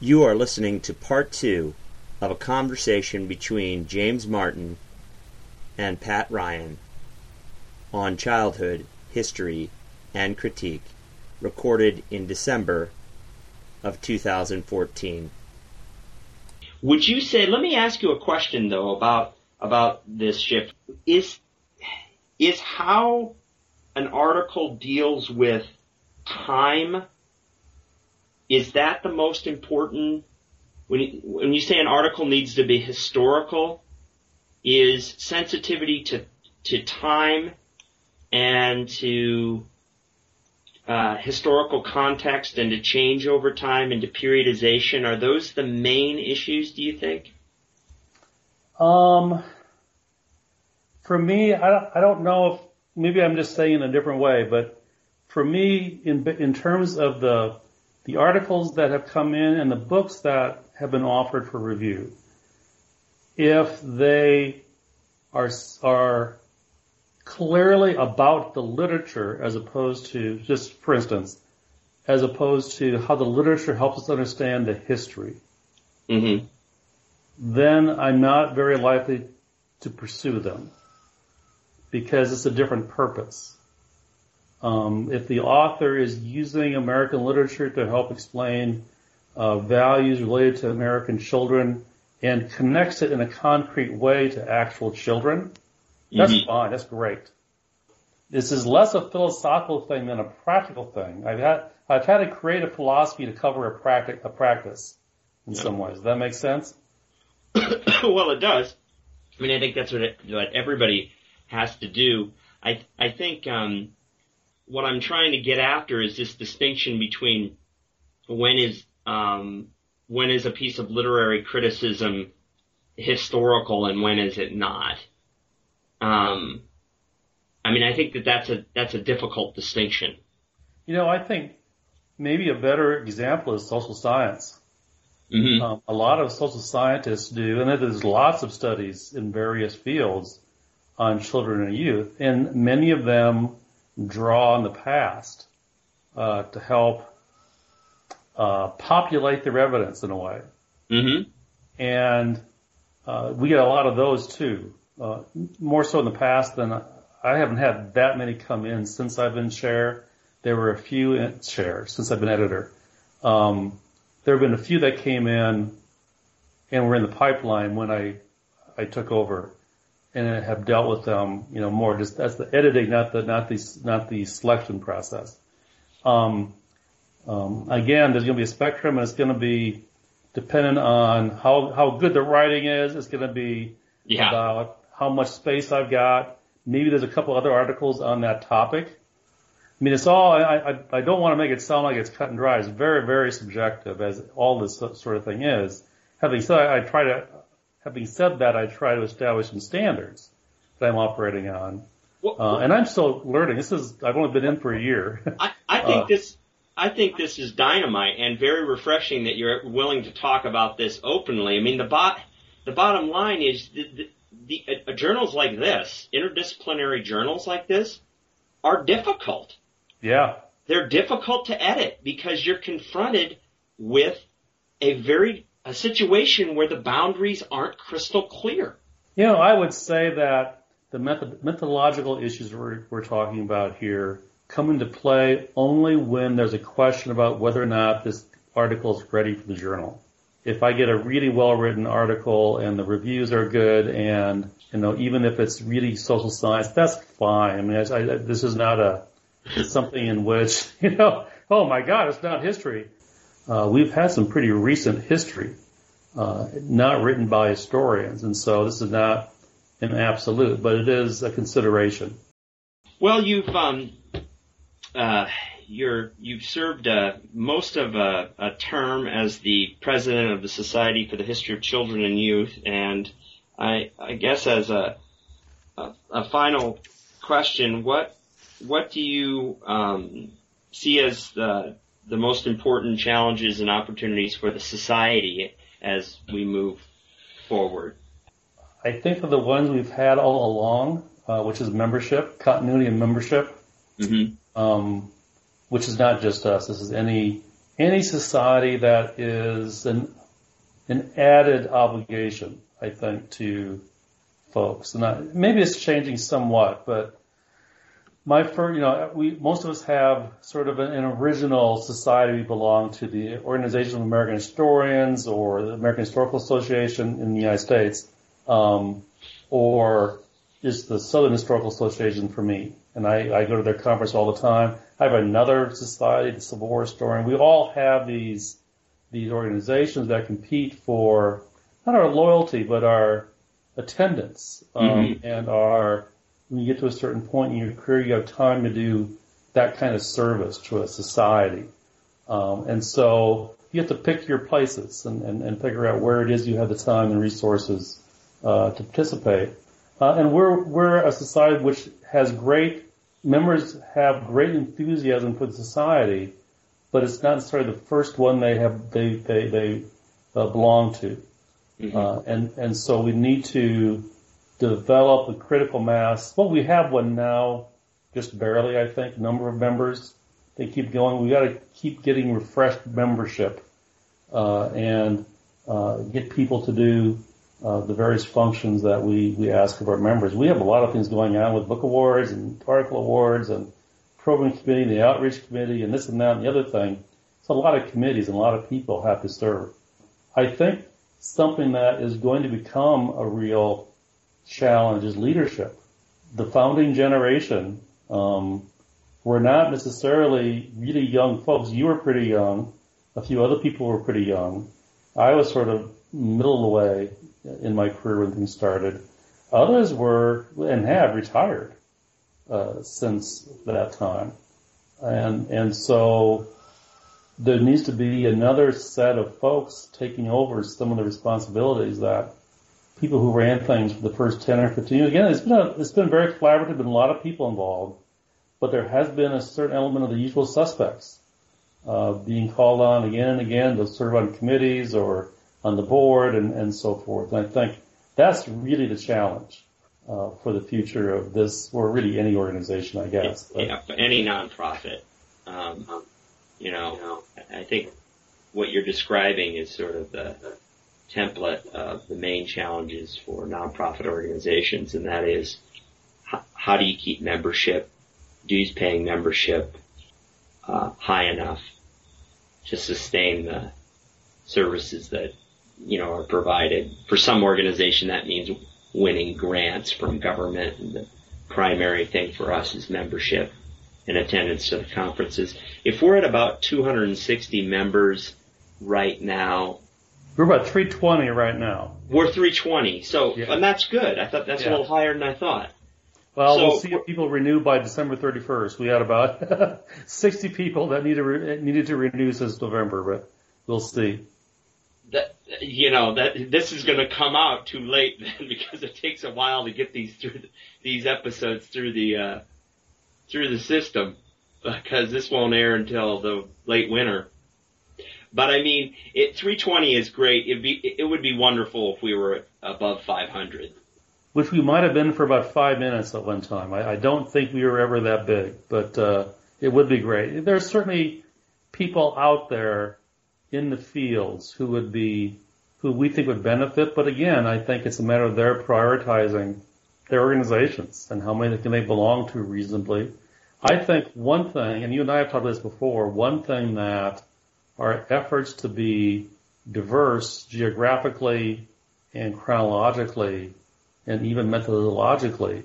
You are listening to part two of a conversation between James Martin and Pat Ryan on childhood, history, and critique, recorded in December of 2014. Would you say? Let me ask you a question though about about this shift. Is is how an article deals with time? Is that the most important? When you, when you say an article needs to be historical, is sensitivity to to time and to uh, historical context and to change over time and to periodization are those the main issues do you think um for me i don't, I don't know if maybe i'm just saying in a different way but for me in in terms of the the articles that have come in and the books that have been offered for review if they are are clearly about the literature as opposed to, just for instance, as opposed to how the literature helps us understand the history, mm-hmm. then I'm not very likely to pursue them because it's a different purpose. Um, if the author is using American literature to help explain uh, values related to American children and connects it in a concrete way to actual children, that's mm-hmm. fine. That's great. This is less a philosophical thing than a practical thing. I've had I've had to create a philosophy to cover a practice a practice in yeah. some ways. Does that make sense? well, it does. I mean, I think that's what it, what everybody has to do. I I think um, what I'm trying to get after is this distinction between when is um, when is a piece of literary criticism historical and when is it not. Um, I mean, I think that that's a that's a difficult distinction. You know, I think maybe a better example is social science. Mm-hmm. Um, a lot of social scientists do, and there's lots of studies in various fields on children and youth, and many of them draw on the past uh, to help uh, populate their evidence in a way. Mm-hmm. And uh, we get a lot of those too uh, more so in the past than I haven't had that many come in since I've been chair. There were a few in chair since I've been editor. Um, there have been a few that came in and were in the pipeline when I I took over and have dealt with them, you know, more just that's the editing, not the not the not the selection process. Um, um, again, there's going to be a spectrum, and it's going to be dependent on how how good the writing is. It's going to be yeah. about how much space I've got. Maybe there's a couple other articles on that topic. I mean, it's all, I, I, I don't want to make it sound like it's cut and dry. It's very, very subjective as all this sort of thing is. Having said, I try to, having said that, I try to establish some standards that I'm operating on. Well, uh, and I'm still learning. This is, I've only been in for a year. I, I think uh, this, I think this is dynamite and very refreshing that you're willing to talk about this openly. I mean, the bot, the bottom line is the, the uh, journals like this, interdisciplinary journals like this, are difficult. Yeah. They're difficult to edit because you're confronted with a very a situation where the boundaries aren't crystal clear. You know, I would say that the method, methodological issues we're, we're talking about here come into play only when there's a question about whether or not this article is ready for the journal if I get a really well written article and the reviews are good and you know even if it's really social science, that's fine. I mean, I, I, this is not a something in which you know, oh my God, it's not history. Uh, we've had some pretty recent history, uh, not written by historians, and so this is not an absolute, but it is a consideration. Well, you've um, uh, you're you've served uh, most of a, a, term as the president of the Society for the History of Children and Youth, and I, I guess as a, a, a final question, what what do you um, see as the the most important challenges and opportunities for the society as we move forward? I think of the ones we've had all along, uh, which is membership, continuity and membership. Mm-hmm. Um, which is not just us. This is any any society that is an an added obligation, I think, to folks. And I, maybe it's changing somewhat, but my first, you know, we most of us have sort of an, an, original society we belong to, the Organization of American Historians or the American Historical Association in the United States, um, or just the Southern Historical Association for me. And I, I go to their conference all the time. I have another society, the Civil War Historian. We all have these these organizations that compete for not our loyalty, but our attendance um, mm-hmm. and our when you get to a certain point in your career, you have time to do that kind of service to a society. Um, and so you have to pick your places and, and, and, figure out where it is you have the time and resources uh, to participate. Uh, and we're we're a society which has great members have great enthusiasm for the society, but it's not necessarily the first one they have they they they uh, belong to, mm-hmm. uh, and and so we need to develop a critical mass. Well, we have one now, just barely, I think. Number of members, they keep going. We got to keep getting refreshed membership uh, and uh, get people to do uh, the various functions that we we ask of our members. We have a lot of things going on with book awards and article awards and program committee, the outreach committee, and this and that and the other thing. It's a lot of committees and a lot of people have to serve. I think something that is going to become a real challenge is leadership. The founding generation um, were not necessarily really young folks. You were pretty young. A few other people were pretty young. I was sort of middle of the way in my career when things started. Others were and have retired uh, since that time, and and so there needs to be another set of folks taking over some of the responsibilities that people who ran things for the first 10 or 15 years. Again, it's been, a, it's been very collaborative, been a lot of people involved, but there has been a certain element of the usual suspects uh, being called on again and again to serve on committees or on the board and, and so forth. And I think that's really the challenge. Uh, for the future of this, or really any organization, I guess. But, yeah, any nonprofit. Um, you know, I think what you're describing is sort of the, template of the main challenges for nonprofit organizations, and that is how, how do you keep membership, dues paying membership, uh, high enough to sustain the services that you know are provided. For some organization, that means winning grants from government, and the primary thing for us is membership and attendance to the conferences. If we're at about 260 members right now, we're about 320 right now. We're 320. So, yeah. and that's good. I thought that's yeah. a little higher than I thought. Well, so, we'll see if people renew by December 31st. We had about 60 people that needed re- needed to renew since November, but we'll see. That you know that this is going to come out too late then because it takes a while to get these through the, these episodes through the uh, through the system because this won't air until the late winter. But I mean, it 320 is great. It'd be it would be wonderful if we were above 500. Which we might have been for about five minutes at one time. I, I don't think we were ever that big, but uh, it would be great. There's certainly people out there in the fields who would be who we think would benefit. But again, I think it's a matter of their prioritizing their organizations and how many can they belong to reasonably. I think one thing, and you and I have talked about this before, one thing that our efforts to be diverse geographically and chronologically and even methodologically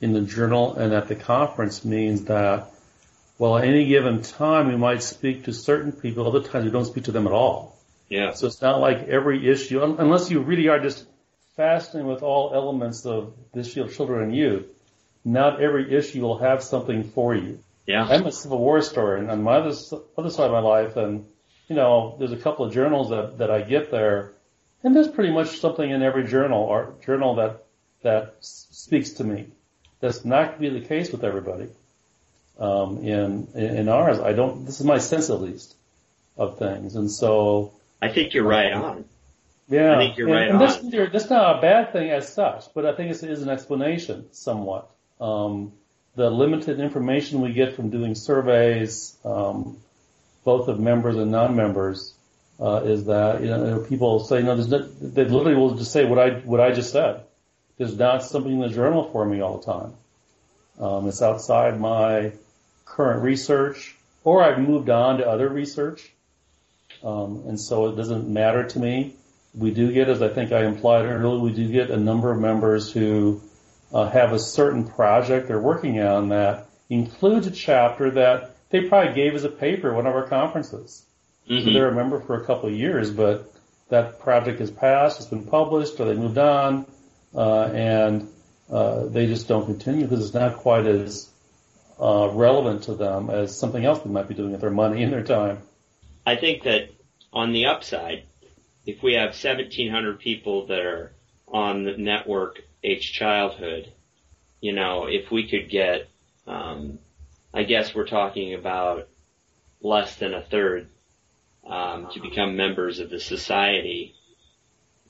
in the journal and at the conference means that well at any given time we might speak to certain people other times we don't speak to them at all. Yeah. So it's not like every issue unless you really are just fascinated with all elements of the issue of children and youth not every issue will have something for you. Yeah. I'm a civil war historian on my other, other side of my life and you know, there's a couple of journals that, that I get there, and there's pretty much something in every journal or journal that that speaks to me. That's not going to be the case with everybody. Um, in in ours, I don't. This is my sense, at least, of things, and so I think you're right on. Yeah, I think you're and, right and on. This, that's not a bad thing as such, but I think it is an explanation somewhat. Um, the limited information we get from doing surveys, um, both of members and non-members, uh, is that you know people say, no, there's no, they literally will just say what I what I just said. There's not something in the journal for me all the time. Um, it's outside my current research, or I've moved on to other research, um, and so it doesn't matter to me. We do get, as I think I implied earlier, we do get a number of members who uh, have a certain project they're working on that includes a chapter that they probably gave us a paper at one of our conferences. Mm-hmm. So they're a member for a couple of years, but that project has passed, it's been published, or they moved on, uh, and uh, they just don't continue because it's not quite as uh, relevant to them as something else they might be doing with their money and their time. I think that on the upside, if we have 1,700 people that are on the network H Childhood, you know, if we could get, um, I guess we're talking about less than a third um, to become members of the society,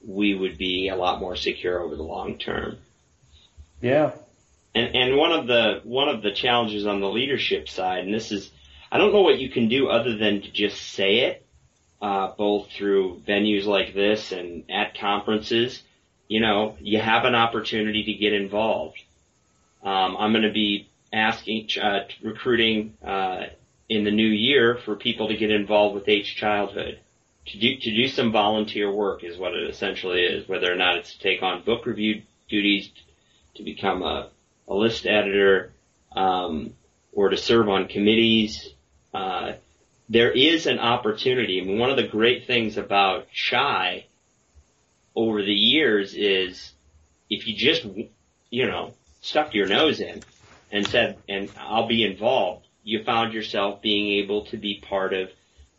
we would be a lot more secure over the long term. Yeah. And and one of the one of the challenges on the leadership side, and this is, I don't know what you can do other than to just say it, uh, both through venues like this and at conferences. You know, you have an opportunity to get involved. Um, I'm going to be asking, uh, recruiting uh, in the new year for people to get involved with H Childhood. To do, to do some volunteer work is what it essentially is, whether or not it's to take on book review duties, to become a, a list editor, um, or to serve on committees. Uh, there is an opportunity. I mean, one of the great things about Chi over the years is if you just, you know, stuck your nose in and said, and I'll be involved, you found yourself being able to be part of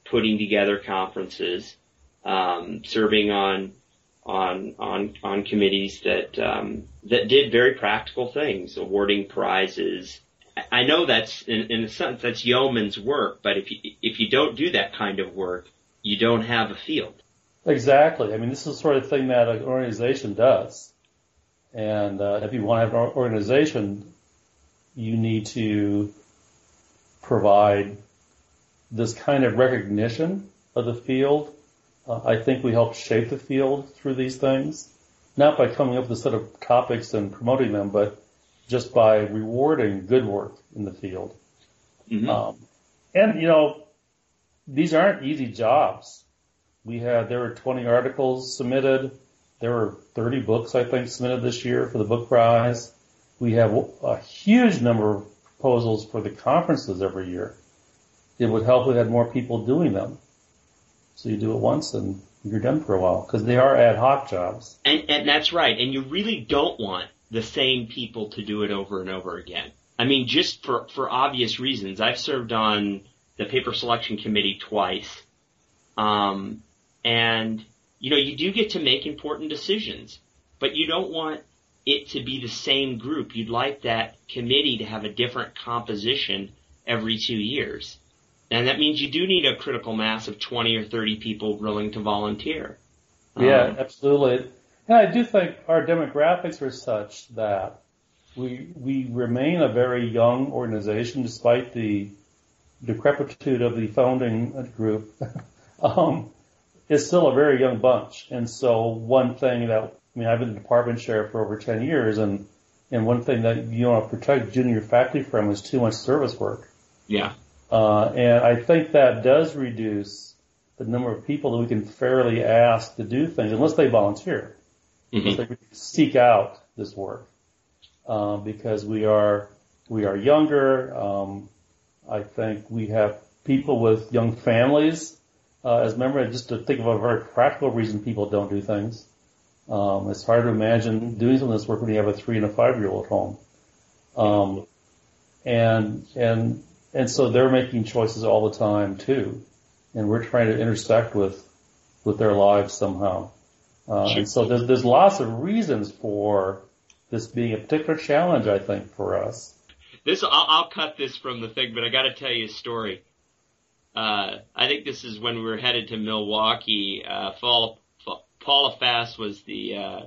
putting together conferences, um, serving on on on on committees that um, that did very practical things, awarding prizes. I know that's in, in a sense that's yeoman's work, but if you if you don't do that kind of work, you don't have a field. Exactly. I mean, this is the sort of thing that an organization does, and uh, if you want to have an organization, you need to provide this kind of recognition of the field. Uh, I think we help shape the field through these things, not by coming up with a set of topics and promoting them, but just by rewarding good work in the field. Mm-hmm. Um, and you know, these aren't easy jobs. We had there were 20 articles submitted. There were 30 books I think submitted this year for the book prize. We have a huge number of proposals for the conferences every year. It would help if we had more people doing them. So you do it once and you're done for a while because they are ad hoc jobs. And, and that's right. And you really don't want the same people to do it over and over again. I mean, just for, for obvious reasons. I've served on the paper selection committee twice. Um, and, you know, you do get to make important decisions, but you don't want it to be the same group. You'd like that committee to have a different composition every two years. And that means you do need a critical mass of 20 or 30 people willing to volunteer. Yeah, um, absolutely. And I do think our demographics are such that we, we remain a very young organization despite the decrepitude of the founding group. um, it's still a very young bunch. And so one thing that I mean, I've been the department chair for over 10 years, and, and one thing that you want to protect junior faculty from is too much service work. Yeah. Uh, and I think that does reduce the number of people that we can fairly ask to do things, unless they volunteer, mm-hmm. unless they seek out this work, um, because we are we are younger. Um, I think we have people with young families uh, as members. Just to think of a very practical reason people don't do things. Um, it's hard to imagine doing some of this work when you have a three and a five year old home. Um, and, and, and so they're making choices all the time too. And we're trying to intersect with, with their lives somehow. Uh, and so there's, there's lots of reasons for this being a particular challenge, I think, for us. This, I'll, I'll cut this from the thing, but I gotta tell you a story. Uh, I think this is when we were headed to Milwaukee, uh, fall Paula Fass was the uh,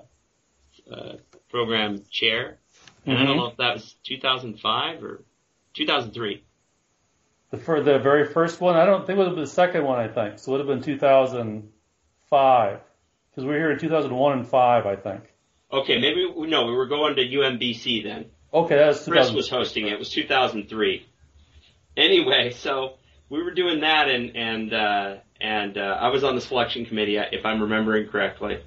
uh, program chair. And mm-hmm. I don't mm-hmm. know if that was 2005 or 2003. The, for the very first one, I don't think it would have been the second one, I think. So it would have been 2005. Because we were here in 2001 and 5, I think. Okay, maybe, no, we were going to UMBC then. Okay, that's Chris was hosting it. It was 2003. Anyway, so we were doing that and, and, uh, and, uh, I was on the selection committee, if I'm remembering correctly.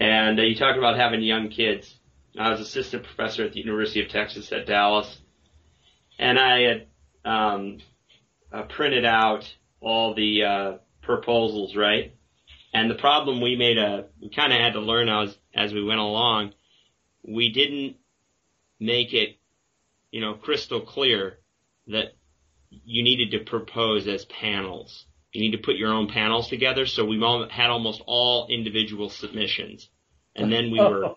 And uh, you talked about having young kids. I was assistant professor at the University of Texas at Dallas. And I had, um, uh, printed out all the, uh, proposals, right? And the problem we made a, we kind of had to learn as, as we went along. We didn't make it, you know, crystal clear that you needed to propose as panels. You need to put your own panels together. So we had almost all individual submissions. And then we were,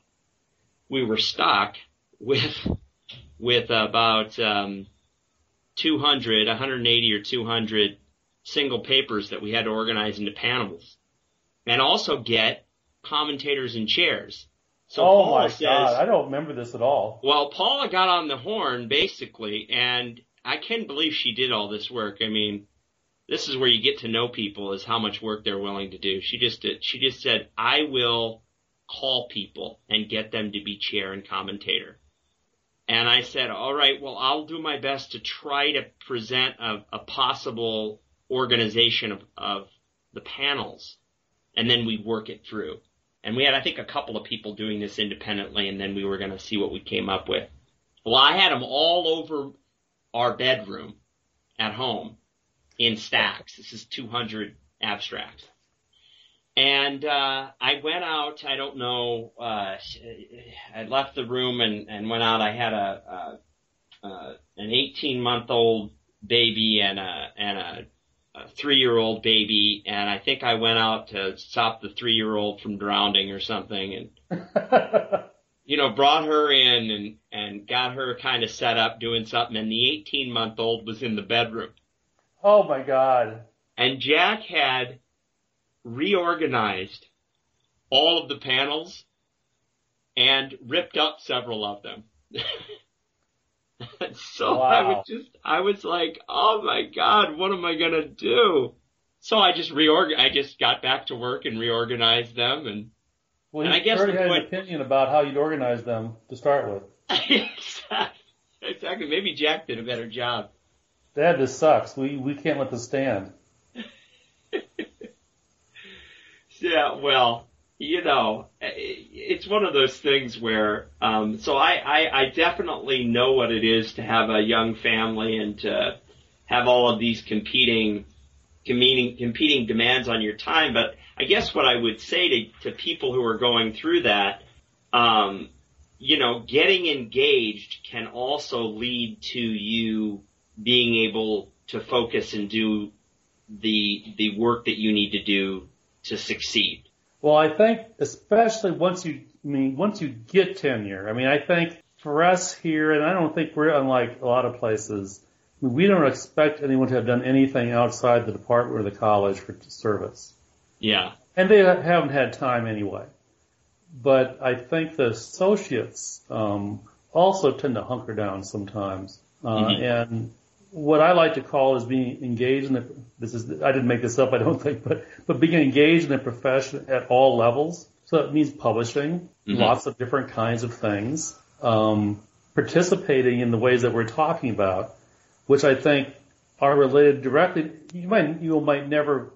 we were stuck with, with about, um, 200, 180 or 200 single papers that we had to organize into panels and also get commentators and chairs. So oh Paula my says, God, I don't remember this at all. Well, Paula got on the horn basically, and I can't believe she did all this work. I mean, this is where you get to know people is how much work they're willing to do. She just did, she just said, I will call people and get them to be chair and commentator. And I said, all right, well, I'll do my best to try to present a, a possible organization of, of the panels and then we work it through. And we had, I think, a couple of people doing this independently, and then we were going to see what we came up with. Well, I had them all over our bedroom at home in stacks. This is 200 abstracts. And uh, I went out. I don't know. Uh, I left the room and, and went out. I had a, a, a an 18 month old baby and a and a a three year old baby and I think I went out to stop the three year old from drowning or something and you know, brought her in and, and got her kind of set up doing something and the 18 month old was in the bedroom. Oh my God. And Jack had reorganized all of the panels and ripped up several of them. so wow. I was just, I was like, oh my God, what am I going to do? So I just reorg, I just got back to work and reorganized them and, well, and I guess already had point, an opinion about how you'd organize them to start with. exactly. Maybe Jack did a better job. Dad, this sucks. We, we can't let this stand. yeah, well, you know, it's one of those things where, um, so I, I, I definitely know what it is to have a young family and to have all of these competing, competing, competing demands on your time. But I guess what I would say to, to people who are going through that, um, you know, getting engaged can also lead to you being able to focus and do the, the work that you need to do to succeed. Well, I think especially once you, I mean, once you get tenure, I mean, I think for us here, and I don't think we're unlike a lot of places, I mean, we don't expect anyone to have done anything outside the department or the college for service. Yeah. And they haven't had time anyway. But I think the associates um, also tend to hunker down sometimes. Uh, mm-hmm. And what I like to call is being engaged in the, this is, I didn't make this up, I don't think, but, but being engaged in the profession at all levels. So it means publishing, mm-hmm. lots of different kinds of things, um, participating in the ways that we're talking about, which I think are related directly. You might, you might never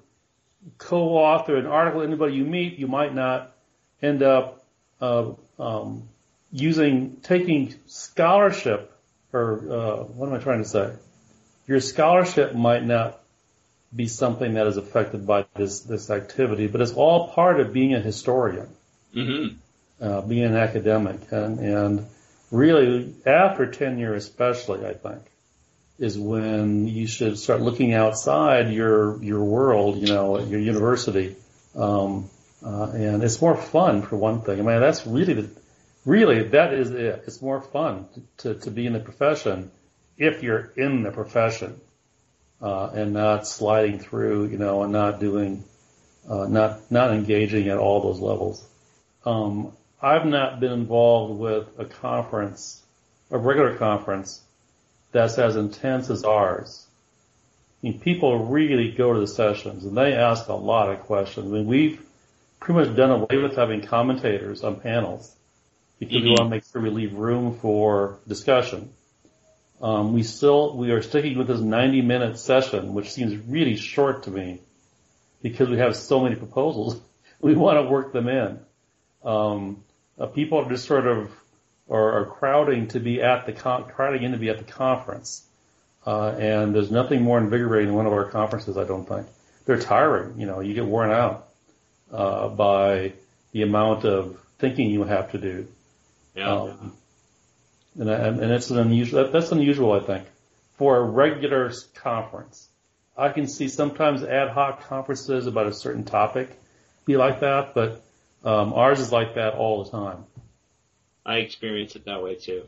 co-author an article. Anybody you meet, you might not end up, uh, um, using, taking scholarship or, uh, what am I trying to say? Your scholarship might not be something that is affected by this this activity, but it's all part of being a historian, mm-hmm. uh, being an academic, and and really after tenure, especially, I think, is when you should start looking outside your your world, you know, your university, um, uh, and it's more fun for one thing. I mean, that's really the, really that is it. It's more fun to to, to be in the profession if you're in the profession uh, and not sliding through, you know, and not doing, uh, not not engaging at all those levels. Um, I've not been involved with a conference, a regular conference, that's as intense as ours. I mean, people really go to the sessions and they ask a lot of questions. I mean, we've pretty much done away with having commentators on panels because mm-hmm. we want to make sure we leave room for discussion. Um, we still we are sticking with this 90 minute session, which seems really short to me because we have so many proposals. we want to work them in. Um, uh, people are just sort of are, are, crowding to be at the con- crowding in to be at the conference, uh, and there's nothing more invigorating than one of our conferences. I don't think they're tiring. You know, you get worn out uh, by the amount of thinking you have to do. Yeah. Um, and, and it's an unusual. That's unusual, I think, for a regular conference. I can see sometimes ad hoc conferences about a certain topic be like that, but um, ours is like that all the time. I experience it that way too,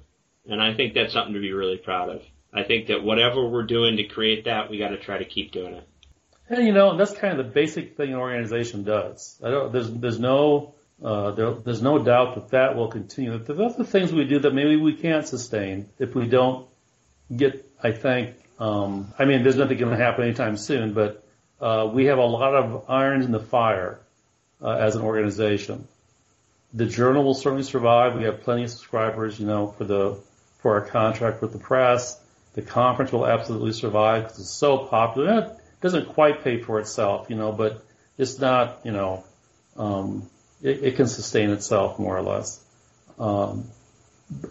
and I think that's something to be really proud of. I think that whatever we're doing to create that, we got to try to keep doing it. And you know, that's kind of the basic thing an organization does. I don't. There's there's no uh, there, there's no doubt that that will continue. There's other things we do that maybe we can't sustain if we don't get, I think, um, I mean, there's nothing going to happen anytime soon, but uh, we have a lot of irons in the fire uh, as an organization. The journal will certainly survive. We have plenty of subscribers, you know, for the for our contract with the press. The conference will absolutely survive because it's so popular. It doesn't quite pay for itself, you know, but it's not, you know, um, it, it can sustain itself more or less. Um,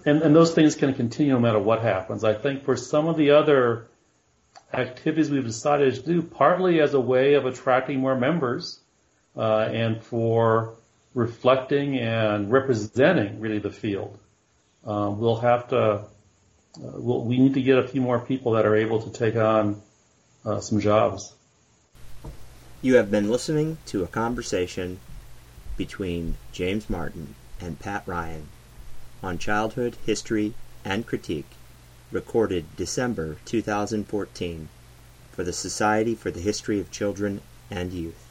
and, and those things can continue no matter what happens. I think for some of the other activities we've decided to do, partly as a way of attracting more members, uh, and for reflecting and representing really the field. Uh, we'll have to, uh, we'll, we need to get a few more people that are able to take on uh, some jobs. You have been listening to a conversation between James Martin and Pat Ryan on childhood history and critique, recorded December 2014 for the Society for the History of Children and Youth.